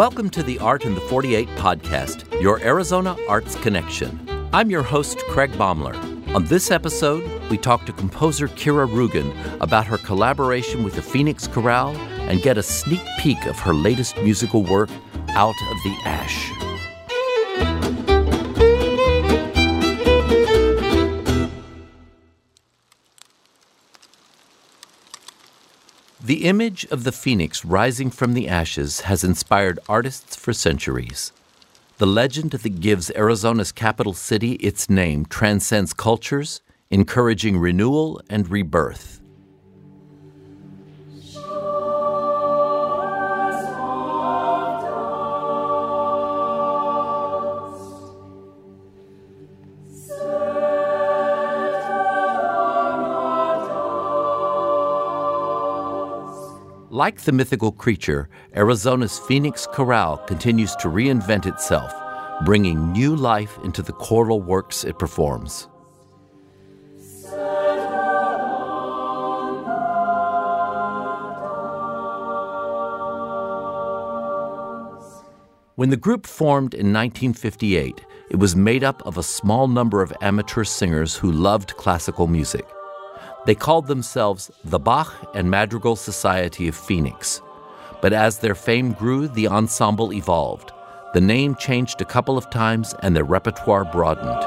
Welcome to the Art in the 48 podcast, your Arizona Arts Connection. I'm your host, Craig Baumler. On this episode, we talk to composer Kira Rugen about her collaboration with the Phoenix Chorale and get a sneak peek of her latest musical work, Out of the Ash. The image of the phoenix rising from the ashes has inspired artists for centuries. The legend that gives Arizona's capital city its name transcends cultures, encouraging renewal and rebirth. Like the mythical creature, Arizona's Phoenix Chorale continues to reinvent itself, bringing new life into the choral works it performs. When the group formed in 1958, it was made up of a small number of amateur singers who loved classical music. They called themselves the Bach and Madrigal Society of Phoenix. But as their fame grew, the ensemble evolved. The name changed a couple of times and their repertoire broadened.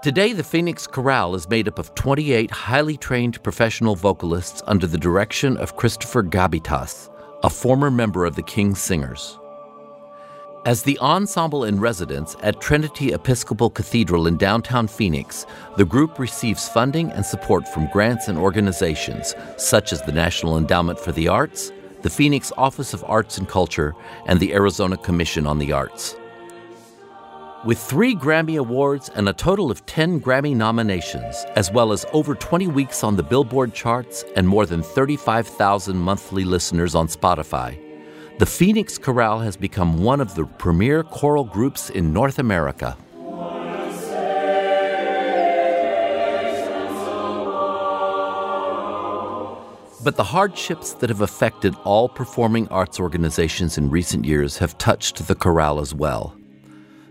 Today, the Phoenix Chorale is made up of 28 highly trained professional vocalists under the direction of Christopher Gabitas, a former member of the King's Singers. As the ensemble in residence at Trinity Episcopal Cathedral in downtown Phoenix, the group receives funding and support from grants and organizations such as the National Endowment for the Arts, the Phoenix Office of Arts and Culture, and the Arizona Commission on the Arts. With three Grammy Awards and a total of 10 Grammy nominations, as well as over 20 weeks on the Billboard charts and more than 35,000 monthly listeners on Spotify, the Phoenix Chorale has become one of the premier choral groups in North America. But the hardships that have affected all performing arts organizations in recent years have touched the chorale as well.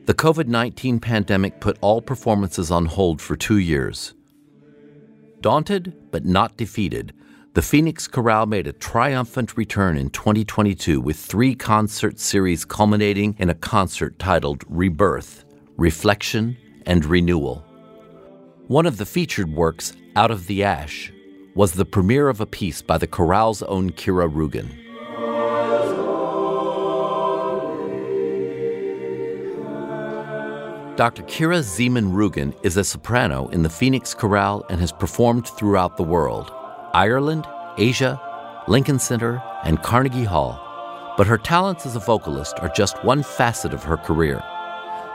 The COVID 19 pandemic put all performances on hold for two years. Daunted but not defeated, the Phoenix Chorale made a triumphant return in 2022 with three concert series culminating in a concert titled Rebirth, Reflection, and Renewal. One of the featured works, Out of the Ash, was the premiere of a piece by the chorale's own Kira Rugen. Dr. Kira Zeeman Rugen is a soprano in the Phoenix Chorale and has performed throughout the world. Ireland, Asia, Lincoln Center, and Carnegie Hall, but her talents as a vocalist are just one facet of her career.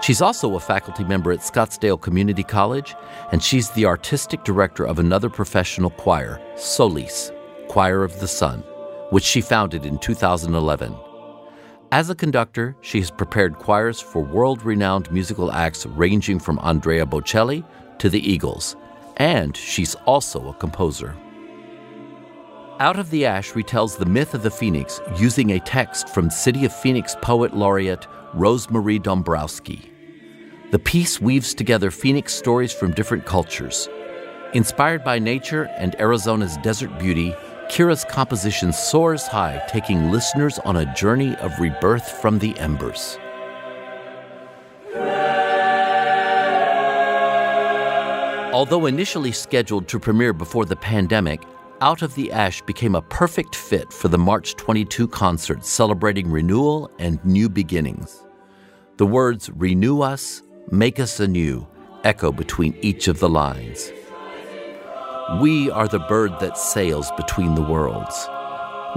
She's also a faculty member at Scottsdale Community College, and she's the artistic director of another professional choir, Solis, Choir of the Sun, which she founded in 2011. As a conductor, she has prepared choirs for world renowned musical acts ranging from Andrea Bocelli to the Eagles, and she's also a composer. Out of the Ash retells the myth of the phoenix using a text from City of Phoenix poet laureate Rosemarie Dombrowski. The piece weaves together phoenix stories from different cultures. Inspired by nature and Arizona's desert beauty, Kira's composition soars high, taking listeners on a journey of rebirth from the embers. Although initially scheduled to premiere before the pandemic, out of the Ash became a perfect fit for the March 22 concert celebrating renewal and new beginnings. The words renew us, make us anew echo between each of the lines. We are the bird that sails between the worlds.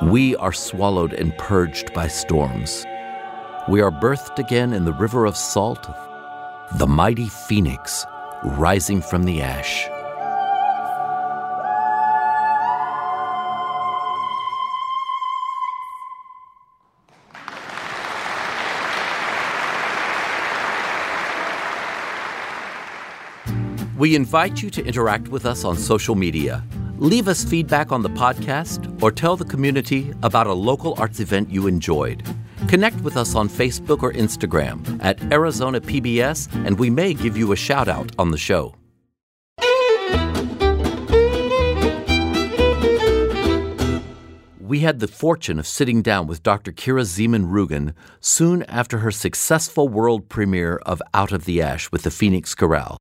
We are swallowed and purged by storms. We are birthed again in the river of salt, the mighty phoenix rising from the ash. We invite you to interact with us on social media. Leave us feedback on the podcast or tell the community about a local arts event you enjoyed. Connect with us on Facebook or Instagram at Arizona PBS, and we may give you a shout out on the show. We had the fortune of sitting down with Dr. Kira Zeeman Rugen soon after her successful world premiere of Out of the Ash with the Phoenix Chorale.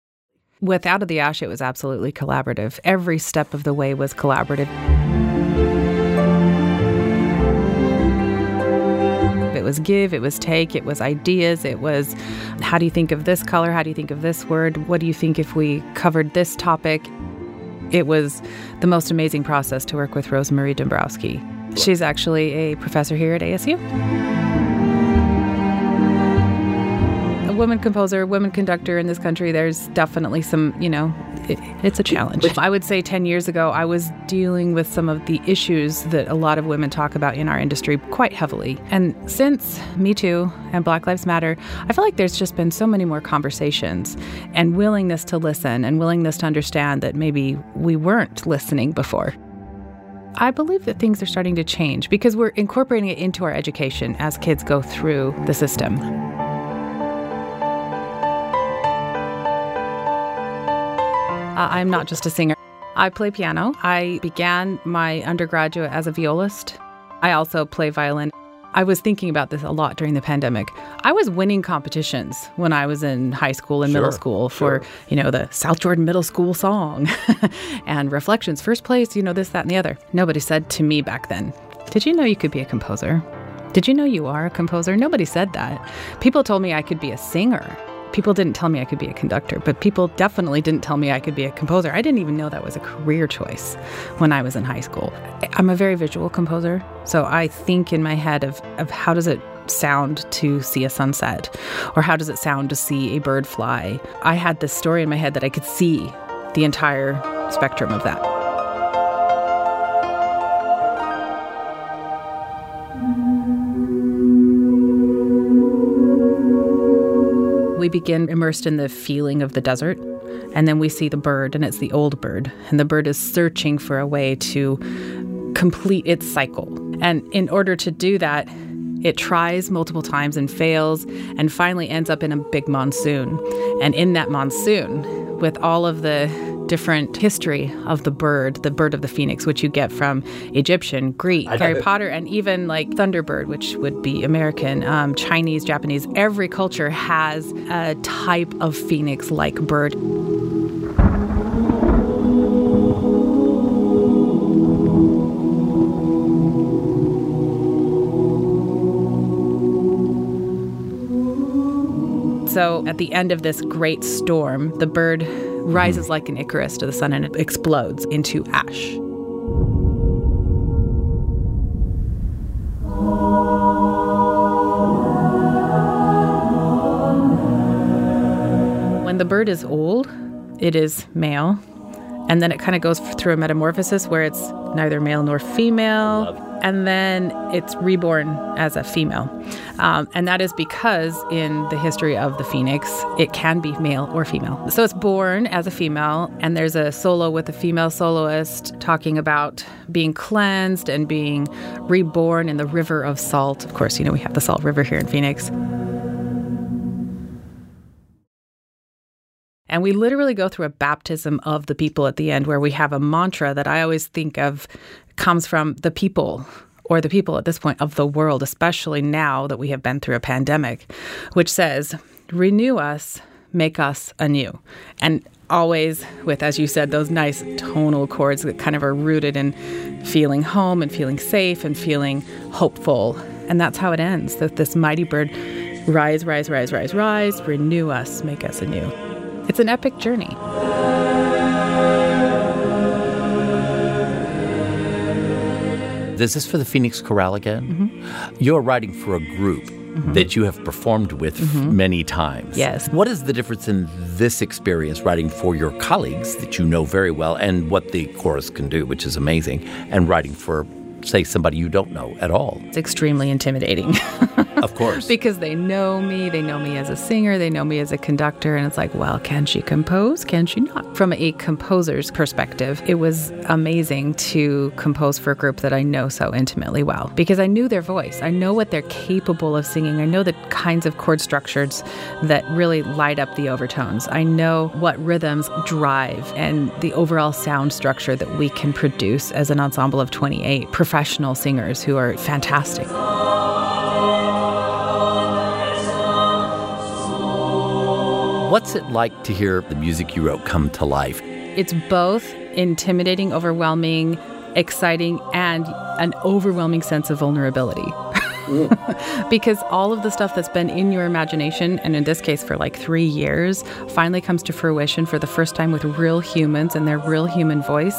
With Out of the Ash, it was absolutely collaborative. Every step of the way was collaborative. It was give, it was take, it was ideas, it was how do you think of this color? How do you think of this word? What do you think if we covered this topic? It was the most amazing process to work with Rosemarie Dombrowski. She's actually a professor here at ASU. Woman composer, woman conductor in this country, there's definitely some, you know, it, it's a challenge. I would say 10 years ago, I was dealing with some of the issues that a lot of women talk about in our industry quite heavily. And since Me Too and Black Lives Matter, I feel like there's just been so many more conversations and willingness to listen and willingness to understand that maybe we weren't listening before. I believe that things are starting to change because we're incorporating it into our education as kids go through the system. Uh, I'm not just a singer. I play piano. I began my undergraduate as a violist. I also play violin. I was thinking about this a lot during the pandemic. I was winning competitions when I was in high school and Sure, middle school for, sure. you know, the South Jordan Middle School song and reflections, first place, you know, this, that, and the other. Nobody said to me back then, Did you know you could be a composer? Did you know you are a composer? Nobody said that. People told me I could be a singer. People didn't tell me I could be a conductor, but people definitely didn't tell me I could be a composer. I didn't even know that was a career choice when I was in high school. I'm a very visual composer, so I think in my head of, of how does it sound to see a sunset or how does it sound to see a bird fly. I had this story in my head that I could see the entire spectrum of that. Begin immersed in the feeling of the desert, and then we see the bird, and it's the old bird. And the bird is searching for a way to complete its cycle. And in order to do that, it tries multiple times and fails, and finally ends up in a big monsoon. And in that monsoon, with all of the different history of the bird, the bird of the phoenix, which you get from Egyptian, Greek, Harry Potter, and even like Thunderbird, which would be American, um, Chinese, Japanese. Every culture has a type of phoenix like bird. So at the end of this great storm, the bird rises like an Icarus to the sun and it explodes into ash. When the bird is old, it is male. And then it kind of goes through a metamorphosis where it's neither male nor female. And then it's reborn as a female. Um, and that is because in the history of the phoenix, it can be male or female. So it's born as a female, and there's a solo with a female soloist talking about being cleansed and being reborn in the river of salt. Of course, you know, we have the Salt River here in Phoenix. And we literally go through a baptism of the people at the end where we have a mantra that I always think of comes from the people or the people at this point of the world, especially now that we have been through a pandemic, which says, renew us, make us anew. And always with, as you said, those nice tonal chords that kind of are rooted in feeling home and feeling safe and feeling hopeful. And that's how it ends that this mighty bird rise, rise, rise, rise, rise, renew us, make us anew. It's an epic journey. This is for the Phoenix Chorale again. Mm-hmm. You're writing for a group mm-hmm. that you have performed with f- many times. Yes. What is the difference in this experience writing for your colleagues that you know very well and what the chorus can do, which is amazing, and writing for, say, somebody you don't know at all? It's extremely intimidating. Of course. because they know me. They know me as a singer. They know me as a conductor. And it's like, well, can she compose? Can she not? From a composer's perspective, it was amazing to compose for a group that I know so intimately well because I knew their voice. I know what they're capable of singing. I know the kinds of chord structures that really light up the overtones. I know what rhythms drive and the overall sound structure that we can produce as an ensemble of 28 professional singers who are fantastic. What's it like to hear the music you wrote come to life? It's both intimidating, overwhelming, exciting, and an overwhelming sense of vulnerability. because all of the stuff that's been in your imagination, and in this case for like three years, finally comes to fruition for the first time with real humans and their real human voice.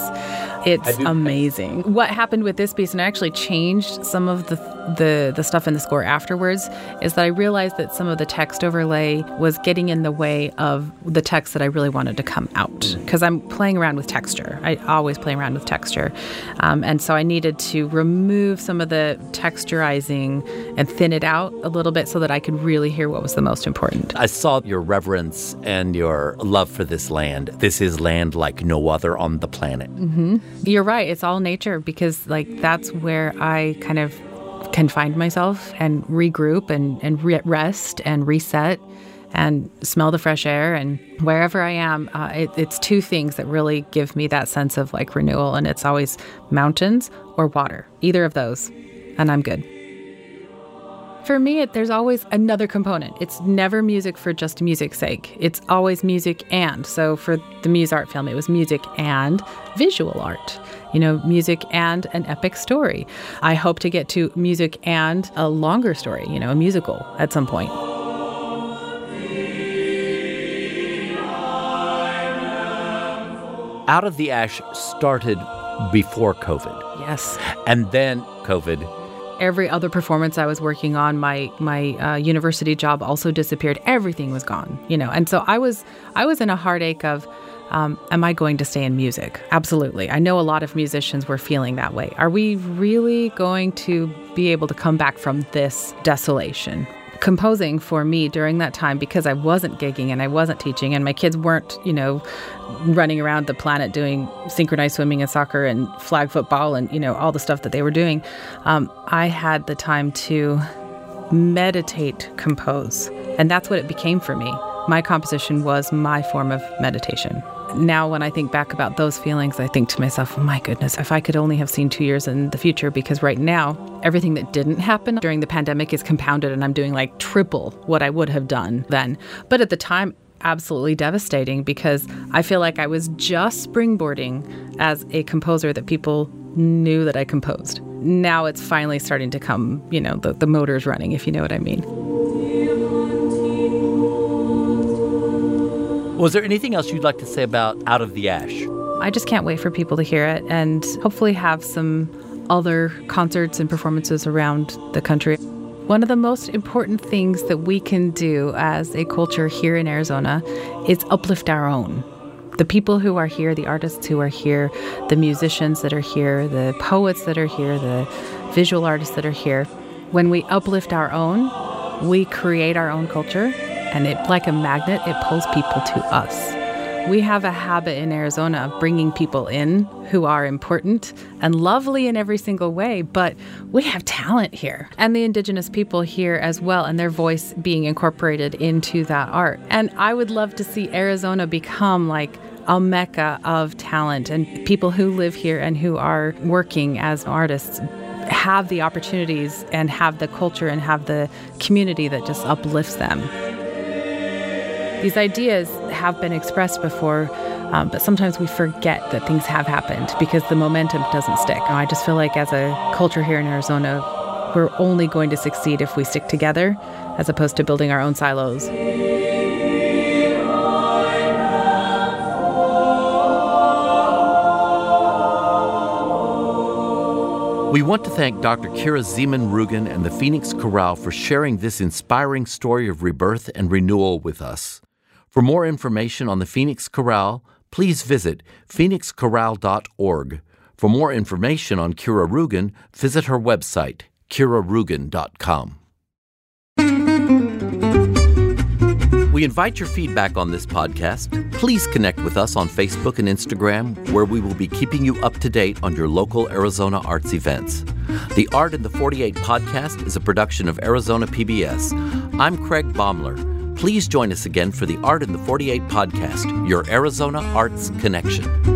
It's amazing. What happened with this piece, and I actually changed some of the the the stuff in the score afterwards is that I realized that some of the text overlay was getting in the way of the text that I really wanted to come out because I'm playing around with texture. I always play around with texture, um, and so I needed to remove some of the texturizing and thin it out a little bit so that I could really hear what was the most important. I saw your reverence and your love for this land. This is land like no other on the planet. Mm-hmm. You're right. It's all nature because like that's where I kind of can find myself and regroup and, and re- rest and reset and smell the fresh air. And wherever I am, uh, it, it's two things that really give me that sense of like renewal. And it's always mountains or water, either of those. And I'm good. For me, it, there's always another component. It's never music for just music's sake. It's always music and. So for the Muse art film, it was music and visual art. You know, music and an epic story. I hope to get to music and a longer story, you know, a musical at some point. Out of the Ash started before COVID. Yes. And then COVID every other performance I was working on, my my uh, university job also disappeared. Everything was gone, you know. And so I was I was in a heartache of, um, am I going to stay in music? Absolutely. I know a lot of musicians were feeling that way. Are we really going to be able to come back from this desolation? Composing for me during that time because I wasn't gigging and I wasn't teaching and my kids weren't, you know, running around the planet doing synchronized swimming and soccer and flag football and you know all the stuff that they were doing. Um, i had the time to meditate compose and that's what it became for me my composition was my form of meditation now when i think back about those feelings i think to myself oh my goodness if i could only have seen two years in the future because right now everything that didn't happen during the pandemic is compounded and i'm doing like triple what i would have done then but at the time absolutely devastating because I feel like I was just springboarding as a composer that people knew that I composed. Now it's finally starting to come, you know, the, the motor's running, if you know what I mean. Was there anything else you'd like to say about Out of the Ash? I just can't wait for people to hear it and hopefully have some other concerts and performances around the country. One of the most important things that we can do as a culture here in Arizona is uplift our own. The people who are here, the artists who are here, the musicians that are here, the poets that are here, the visual artists that are here. When we uplift our own, we create our own culture, and it, like a magnet, it pulls people to us. We have a habit in Arizona of bringing people in who are important and lovely in every single way, but we have talent here and the indigenous people here as well, and their voice being incorporated into that art. And I would love to see Arizona become like a mecca of talent and people who live here and who are working as artists have the opportunities and have the culture and have the community that just uplifts them. These ideas have been expressed before, um, but sometimes we forget that things have happened because the momentum doesn't stick. I just feel like as a culture here in Arizona, we're only going to succeed if we stick together as opposed to building our own silos. We want to thank Dr. Kira Zeeman Rugen and the Phoenix Chorale for sharing this inspiring story of rebirth and renewal with us. For more information on the Phoenix Chorale, please visit phoenixchorale.org. For more information on Kira Rugen, visit her website, kirarugen.com. We invite your feedback on this podcast. Please connect with us on Facebook and Instagram, where we will be keeping you up to date on your local Arizona arts events. The Art in the 48 podcast is a production of Arizona PBS. I'm Craig Baumler. Please join us again for the Art in the 48 podcast, your Arizona Arts Connection.